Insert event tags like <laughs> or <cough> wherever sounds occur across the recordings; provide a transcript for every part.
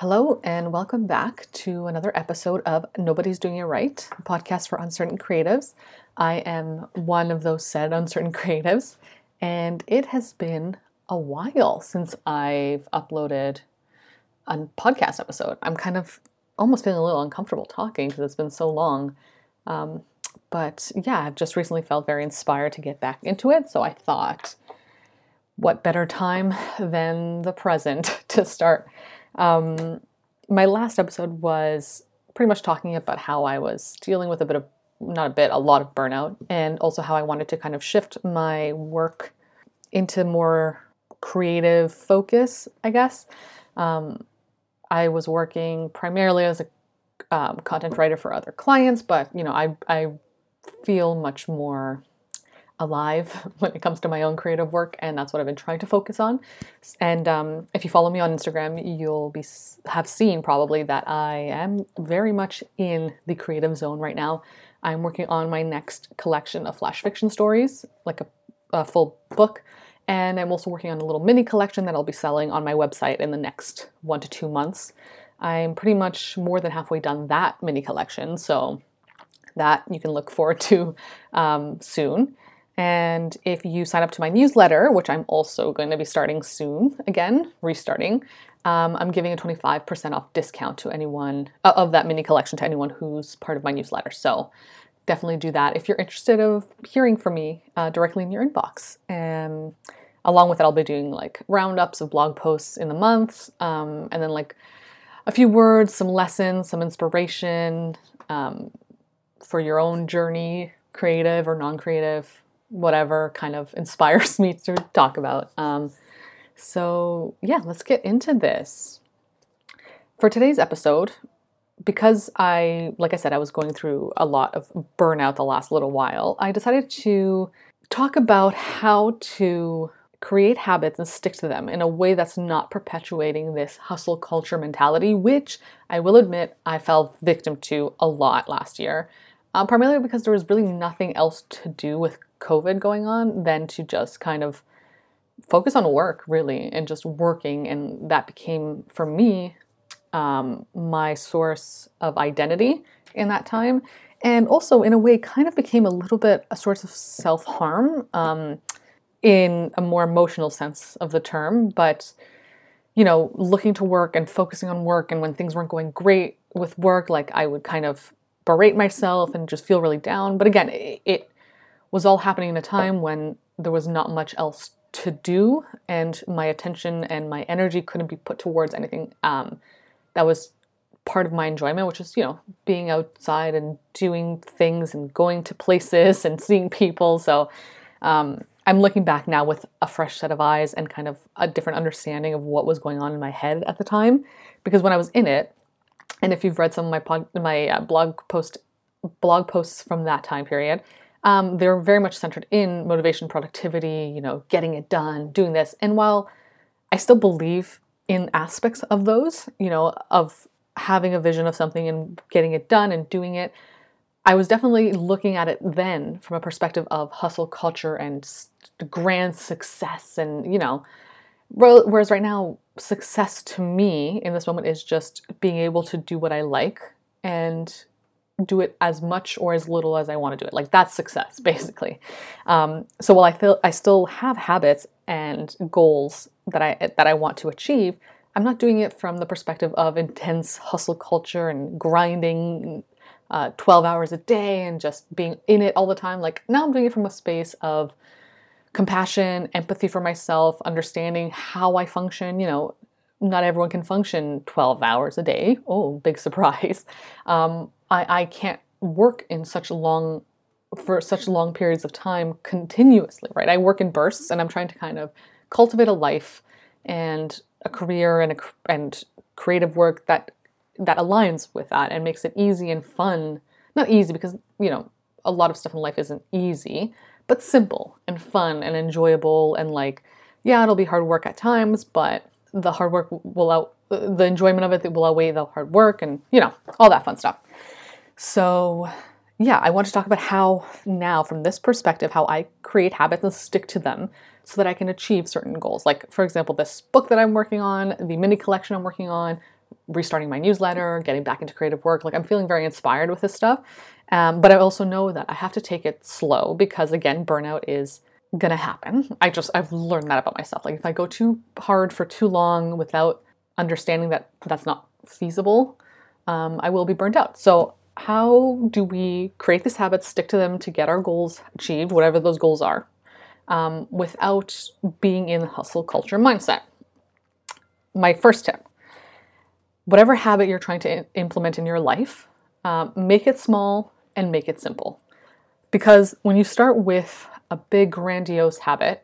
Hello, and welcome back to another episode of Nobody's Doing It Right, a podcast for uncertain creatives. I am one of those said uncertain <laughs> creatives, and it has been a while since I've uploaded a podcast episode. I'm kind of almost feeling a little uncomfortable talking because it's been so long. Um, but yeah, I've just recently felt very inspired to get back into it, so I thought, what better time than the present <laughs> to start? Um, my last episode was pretty much talking about how I was dealing with a bit of, not a bit, a lot of burnout, and also how I wanted to kind of shift my work into more creative focus, I guess. Um, I was working primarily as a um, content writer for other clients, but you know, I I feel much more alive <laughs> when it comes to my own creative work, and that's what I've been trying to focus on. And um, if you follow me on Instagram, you'll be have seen probably that I am very much in the creative zone right now. I'm working on my next collection of flash fiction stories, like a, a full book. And I'm also working on a little mini collection that I'll be selling on my website in the next one to two months. I'm pretty much more than halfway done that mini collection, so that you can look forward to um, soon. And if you sign up to my newsletter, which I'm also going to be starting soon, again, restarting, um, I'm giving a 25% off discount to anyone uh, of that mini collection to anyone who's part of my newsletter. So definitely do that if you're interested of hearing from me uh, directly in your inbox. And along with that, I'll be doing like roundups of blog posts in the month, um, and then like a few words, some lessons, some inspiration um, for your own journey, creative or non-creative whatever kind of <laughs> inspires me to talk about. Um, so, yeah, let's get into this. For today's episode, because I, like I said, I was going through a lot of burnout the last little while, I decided to talk about how to create habits and stick to them in a way that's not perpetuating this hustle culture mentality, which I will admit I fell victim to a lot last year. Um, primarily because there was really nothing else to do with COVID going on than to just kind of focus on work, really, and just working. And that became, for me, um, my source of identity in that time. And also, in a way, kind of became a little bit a source of self harm um, in a more emotional sense of the term. But, you know, looking to work and focusing on work, and when things weren't going great with work, like I would kind of berate myself and just feel really down. But again, it, it was all happening in a time when there was not much else to do, and my attention and my energy couldn't be put towards anything um, that was part of my enjoyment, which is, you know, being outside and doing things and going to places <laughs> and seeing people. So um, I'm looking back now with a fresh set of eyes and kind of a different understanding of what was going on in my head at the time. Because when I was in it, and if you've read some of my pod, my uh, blog post blog posts from that time period, um, they're very much centered in motivation, productivity, you know, getting it done, doing this. And while I still believe in aspects of those, you know, of having a vision of something and getting it done and doing it, I was definitely looking at it then from a perspective of hustle culture and grand success. And, you know, whereas right now, success to me in this moment is just being able to do what I like and do it as much or as little as I want to do it. Like that's success, <laughs> basically. Um, so while I feel I still have habits and goals that I that I want to achieve, I'm not doing it from the perspective of intense hustle culture and grinding uh, 12 hours a day and just being in it all the time. Like now I'm doing it from a space of compassion, empathy for myself, understanding how I function. You know, not everyone can function 12 hours a day. Oh, big <laughs> surprise. Um, I, I can't work in such long for such long periods of time continuously, right? I work in bursts and I'm trying to kind of cultivate a life and a career and a, and creative work that that aligns with that and makes it easy and fun. Not easy because, you know, a lot of stuff in life isn't easy, but simple and fun and enjoyable and like yeah, it'll be hard work at times, but the hard work will out the enjoyment of it will outweigh the hard work and you know, all that fun stuff. So, yeah, I want to talk about how now, from this perspective, how I create habits and stick to them so that I can achieve certain goals. Like, for example, this book that I'm working on, the mini collection I'm working on, restarting my newsletter, getting back into creative work. Like I'm feeling very inspired with this stuff. Um, but I also know that I have to take it slow because again, burnout is gonna happen. I just I've learned that about myself. Like if I go too hard for too long without understanding that that's not feasible, um, I will be burnt out. So how do we create these habits, stick to them to get our goals achieved, whatever those goals are, um, without being in the hustle culture mindset? My first tip whatever habit you're trying to implement in your life, um, make it small and make it simple. Because when you start with a big, grandiose habit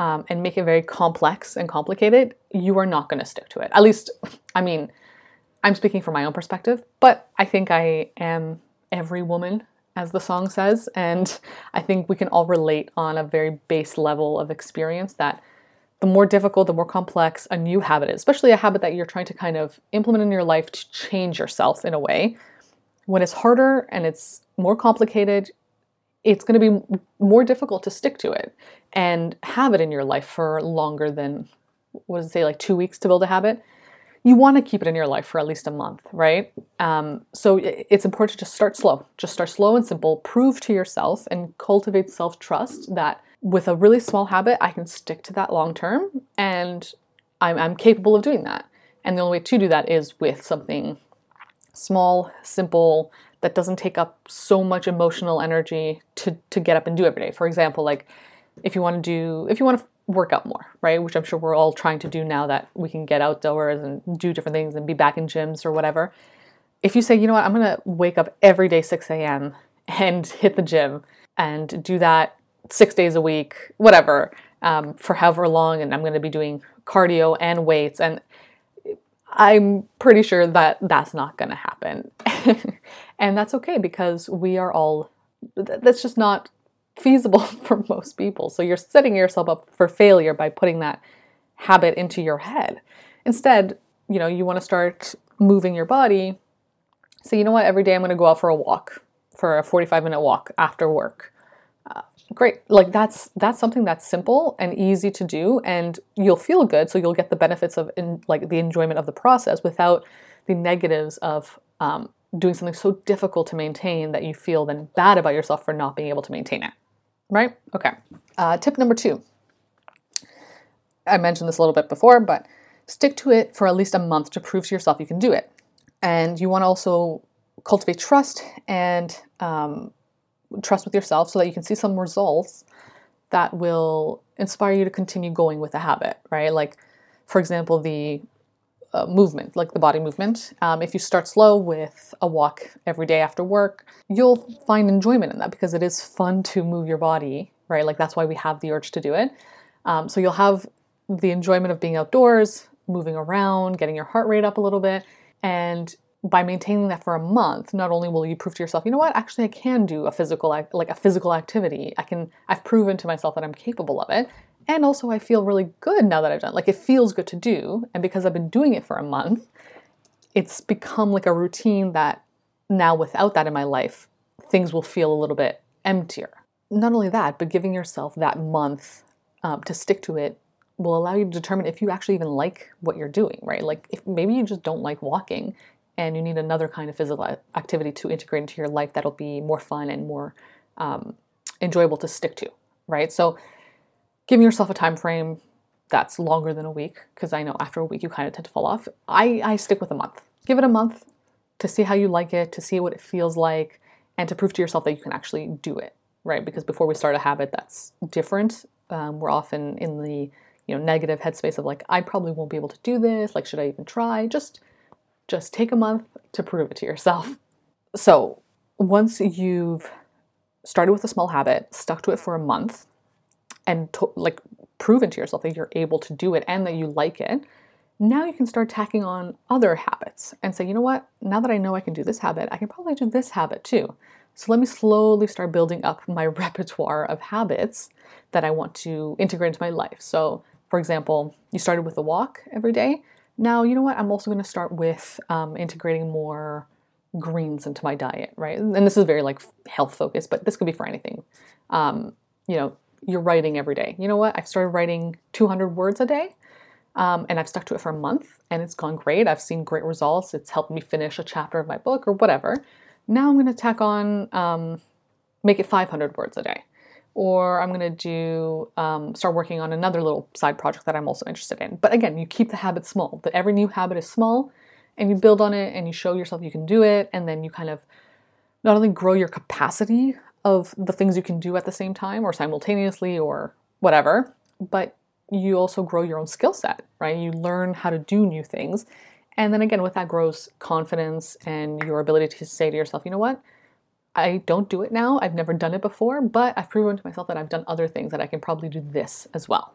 um, and make it very complex and complicated, you are not going to stick to it. At least, <laughs> I mean, I'm speaking from my own perspective, but I think I am every woman, as the song says. And I think we can all relate on a very base level of experience that the more difficult, the more complex a new habit is, especially a habit that you're trying to kind of implement in your life to change yourself in a way. When it's harder and it's more complicated, it's going to be more difficult to stick to it and have it in your life for longer than, what does it say, like two weeks to build a habit. You want to keep it in your life for at least a month, right? Um, so it's important to just start slow. Just start slow and simple. Prove to yourself and cultivate self trust that with a really small habit, I can stick to that long term and I'm, I'm capable of doing that. And the only way to do that is with something small, simple, that doesn't take up so much emotional energy to, to get up and do every day. For example, like if you want to do, if you want to work out more, right? Which I'm sure we're all trying to do now that we can get outdoors and do different things and be back in gyms or whatever. If you say, you know what, I'm to wake up every day 6 a.m. <laughs> and hit the gym and do that six days a week, whatever, um, for however long, and I'm to be doing cardio and weights, and I'm pretty sure that that's not to happen. <laughs> and that's okay because we are all, that's just not feasible <laughs> for most people. So you're setting yourself up for failure by putting that habit into your head. Instead, you know, you want to start moving your body. So, you know what, every day I'm going to go out for a walk, for a 45 minute walk after work great like that's that's something that's simple and easy to do and you'll feel good so you'll get the benefits of in, like the enjoyment of the process without the negatives of um, doing something so difficult to maintain that you feel then bad about yourself for not being able to maintain it right? Okay. Uh, tip number two. I mentioned this a little bit before but stick to it for at least a month to prove to yourself you can do it. And you want to also cultivate trust and um, trust with yourself so that you can see some results that will inspire you to continue going with the habit, right? Like, for example, the uh, movement, like the body movement. Um, if you start slow with a walk every day after work, you'll find enjoyment in that because it is fun to move your body, right? Like, that's why we have the urge to do it. Um, so, you'll have the enjoyment of being outdoors, moving around, getting your heart rate up a little bit, and by maintaining that for a month, not only will you prove to yourself, you know what, actually I can do a physical like a physical activity. I can I've proven to myself that I'm capable of it. And also I feel really good now that I've done. Like it feels good to do. And because I've been doing it for a month, it's become like a routine that now without that in my life, things will feel a little bit emptier. Not only that, but giving yourself that month um, to stick to it will allow you to determine if you actually even like what you're doing, right? Like if maybe you just don't like walking and you need another kind of physical activity to integrate into your life that'll be more fun and more um, enjoyable to stick to right so giving yourself a time frame that's longer than a week because i know after a week you kind of tend to fall off. I, I stick with a month. Give it a month to see how you like it to see what it feels like and to prove to yourself that you can actually do it right? Because before we start a habit that's different um, we're often in the you know negative headspace of like i probably won't be able to do this. Like should i even try? Just just take a month to prove it to yourself. So, once you've started with a small habit, stuck to it for a month, and to, like proven to yourself that you're able to do it and that you like it, now you can start tacking on other habits and say, you know what, now that I know I can do this habit, I can probably do this habit too. So let me slowly start building up <laughs> my repertoire of habits that I want to integrate into my life. So, for example, you started with a walk every day. Now, you know what? I'm also going to start with um, integrating more greens into my diet, right? And this is very like health focused, but this could be for anything. Um, you know, you're writing every day. You know what? I've started writing 200 words a day. Um, and I've stuck to it for a month and it's gone great. I've seen great results. It's helped me finish a chapter of my book or whatever. Now I'm going to tack on, um, make it 500 words a day. Or I'm going to do, um, start working on another little side project that I'm also interested in. But again, you keep the habit small, that every new habit is small and you build on it and you show yourself you can do it. And then you kind of not only grow your capacity of the things you can do at the same time or simultaneously or whatever, but you also grow your own skill set, right? You learn how to do new things. And then again, with that grows confidence and your ability to say to yourself, you know what? I don't do it now. I've never done it before, but I've proven to myself that I've done other things that I can probably do this as well.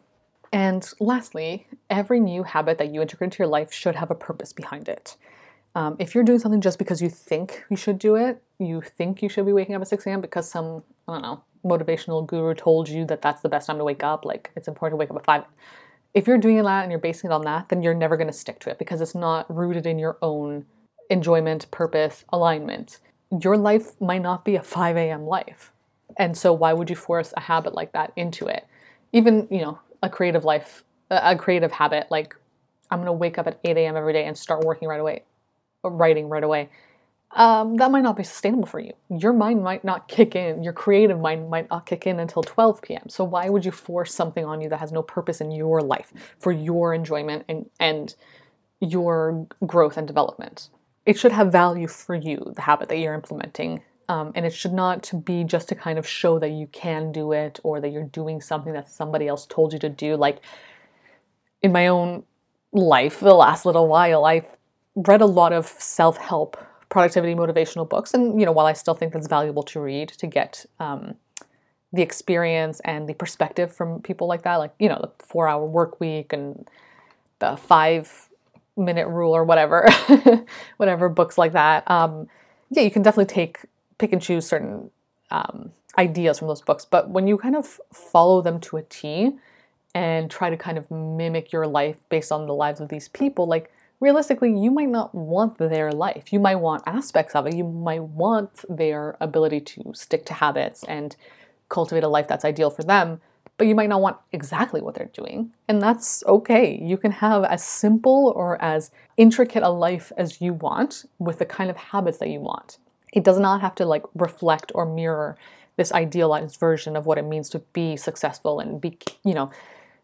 And lastly, every new habit that you integrate into your life should have a purpose behind it. Um, if you're doing something just because you think you should do it, you think you should be waking up at 6 a.m. because some, I don't know, motivational guru told you that that's the best time to wake up, like it's important to wake up at 5. If you're doing that and you're basing it on that, then you're never going to stick to it because it's not rooted in your own enjoyment, purpose, alignment. Your life might not be a 5 a.m. life. And so why would you force a habit like that into it? Even, you know, a creative life, a creative habit like I'm going to wake up at 8 a.m. every day and start working right away, writing right away um, that might not be sustainable for you. Your mind might not kick in, your creative mind might not kick in until 12 p.m. So, why would you force something on you that has no purpose in your life for your enjoyment and, and your growth and development? It should have value for you, the habit that you're implementing. Um, and it should not be just to kind of show that you can do it or that you're doing something that somebody else told you to do. Like in my own life, the last little while, I've read a lot of self help productivity motivational books and you know while i still think that's valuable to read to get um, the experience and the perspective from people like that like you know the four hour work week and the five minute rule or whatever <laughs> whatever books like that um, yeah you can definitely take pick and choose certain um, ideas from those books. But when you kind of follow them to a t and try to kind of mimic your life based on the lives of these people like realistically, you might not want their life. You might want aspects of it. You might want their ability to stick to habits and cultivate a life that's ideal for them, but you might not want exactly what they're doing. And that's okay. You can have as simple or as intricate a life as you want with the kind of habits that you want. It does not have to like reflect or mirror this idealized version of what it means to be successful and be, you know,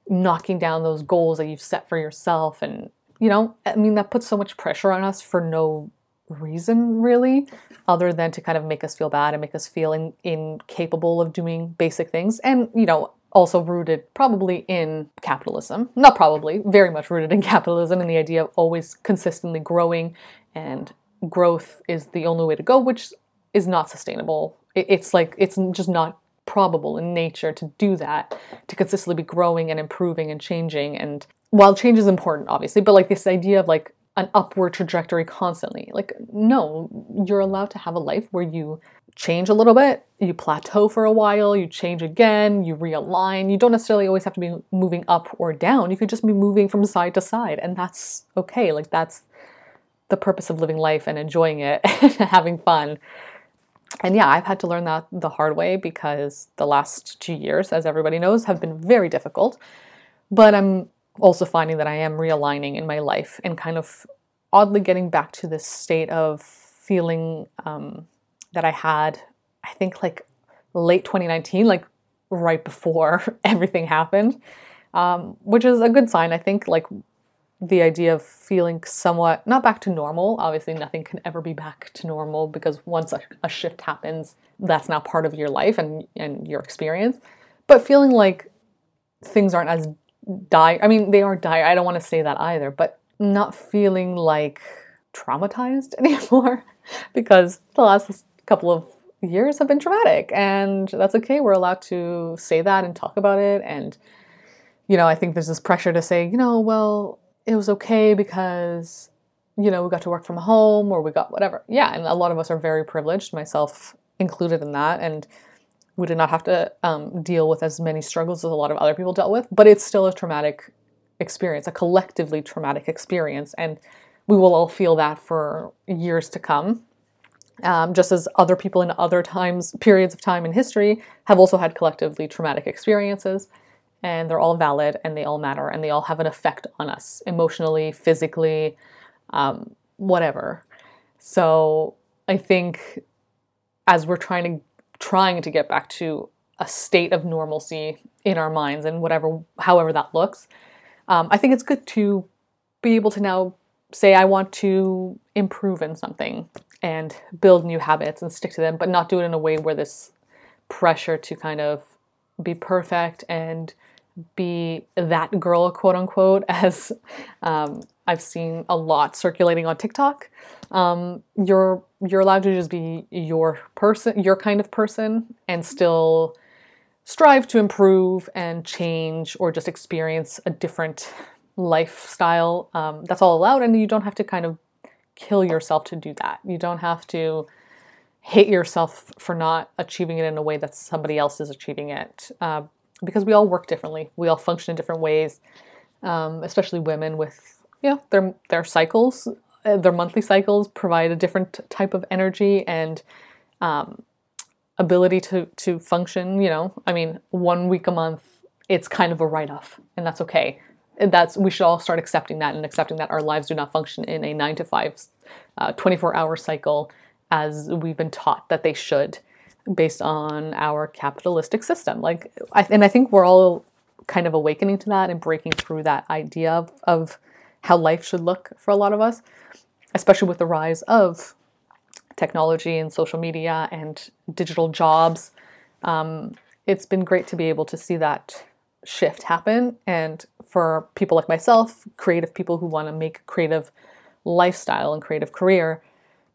knocking down those goals that you've set for yourself and you know, I mean, that puts so much pressure on us for no reason, really, other than to kind of make us feel bad and make us feel in, incapable of doing basic things. And, you know, also rooted probably in capitalism. Not probably, very much rooted in <laughs> capitalism and the idea of always consistently growing and growth is the only way to go, which is not sustainable. It's like, it's just not probable in nature to do that, to consistently be growing and improving and changing and while change is important, obviously, but like this idea of like an upward trajectory constantly. Like, no, you're allowed to have a life where you change a little bit, you plateau for a while, you change again, you realign. You don't necessarily always have to be moving up or down. You could just be moving from side to side, and that's okay. Like, that's the purpose of living life and enjoying it <laughs> and having fun. And yeah, I've had to learn that the hard way because the last two years, as everybody knows, have been very difficult. But I'm also finding that I am realigning in my life and kind of oddly getting back to this state of feeling um, that I had, I think like late 2019, like right before <laughs> everything happened, um, which is a good sign. I think like the idea of feeling somewhat not back to normal. Obviously, nothing can ever be back to normal because once a, a shift happens, that's now part of your life and, and your experience. But feeling like things aren't as dire. I mean, they are dire. I don't want to say that either, but not feeling like traumatized <laughs> anymore because the last couple of years have been traumatic and that's okay. We're allowed to say that and talk about it. And, you know, I think there's this pressure to say, you know, well, it was okay because, you know, we got to work from home or we got whatever. Yeah. And a lot of us are very privileged, myself included in that. And, we did not have to um, deal with as many struggles as a lot of other people dealt with, but it's still a traumatic experience, a collectively traumatic experience, and we will all feel that for years to come. Um, just as other people in other times, periods of time in history, have also had collectively traumatic experiences. and they're all valid and they all matter and they all have an effect on us emotionally, physically, um, whatever. So I think as we're trying to trying to get back to a state of normalcy in our minds and whatever however that looks, um, I think it's good to be able to now say I want to improve in something and build new habits and stick to them, but not do it in a way where this pressure to kind of be perfect and be that girl, quote unquote, <laughs> as um, I've seen a lot circulating on TikTok. Um, you're you're allowed to just be your person, your kind of person, and still strive to improve and change, or just experience a different lifestyle. Um, that's all allowed, and you don't have to kind of kill yourself to do that. You don't have to hate yourself for not achieving it in a way that somebody else is achieving it. Uh, because we all work differently. We all function in different ways, um, especially women with know their their cycles, uh, their monthly cycles provide a different type of energy and um, ability to to function. You know, I mean, one week a month, it's kind of a write off, and that's okay. That's we should all start accepting that and accepting that our lives do not function in a nine to five, uh, 24 hour cycle as we've been taught that they should based on our capitalistic system. Like, I, and I think we're all kind of awakening to that and breaking through that idea of, of how life should look for a lot of us, especially with the rise of technology and social media and digital jobs. Um, it's been great to be able to see that shift happen. And for people like myself, creative people who want to make a creative lifestyle and creative career,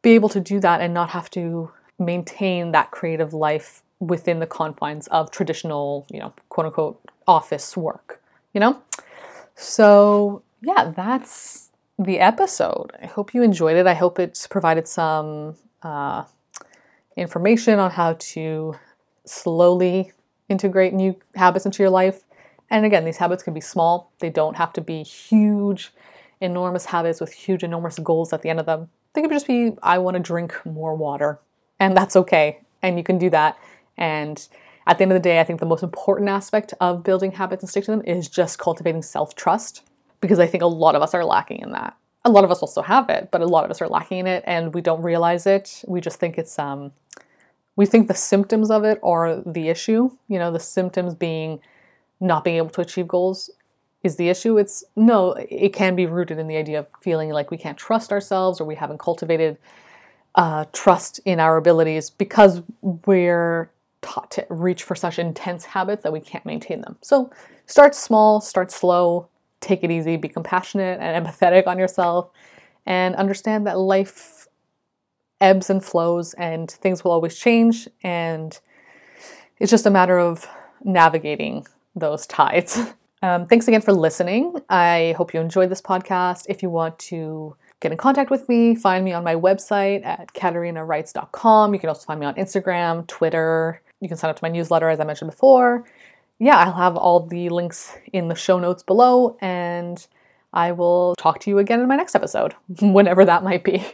be able to do that and not have to maintain that creative life within the confines of traditional, you know, quote unquote office work, you know? So, yeah, that's the episode. I hope you enjoyed it. I hope it's provided some uh, information on how to slowly integrate new habits into your life. And again, these habits can be small, they don't have to be huge, enormous habits with huge, enormous goals at the end of them. They can just be I want to drink more water and that's okay. And you can do that. And at the end of the day, I think the most important aspect of building habits and stick to them is just cultivating self trust because I think a lot of us are lacking in that. A lot of us also have it, but a lot of us are lacking in it and we don't realize it. We just think it's um we think the symptoms of it are the issue, you know, the symptoms being not being able to achieve goals is the issue. It's no, it can be rooted in the idea of feeling like we can't trust ourselves or we haven't cultivated uh, trust in our abilities because we're taught to reach for such intense habits that we can't maintain them. So start small, start slow, take it easy, be compassionate and empathetic on yourself, and understand that life ebbs and flows and things will always change. And it's just a matter of navigating those tides. <laughs> Um, thanks again for listening. I hope you enjoyed this podcast. If you want to get in contact with me, find me on my website at katarinawrites.com. You can also find me on Instagram, Twitter. You can sign up to my newsletter, as I mentioned before. Yeah, I'll have all the links in the show notes below, and I will talk to you again in my next episode, <laughs> whenever that might be.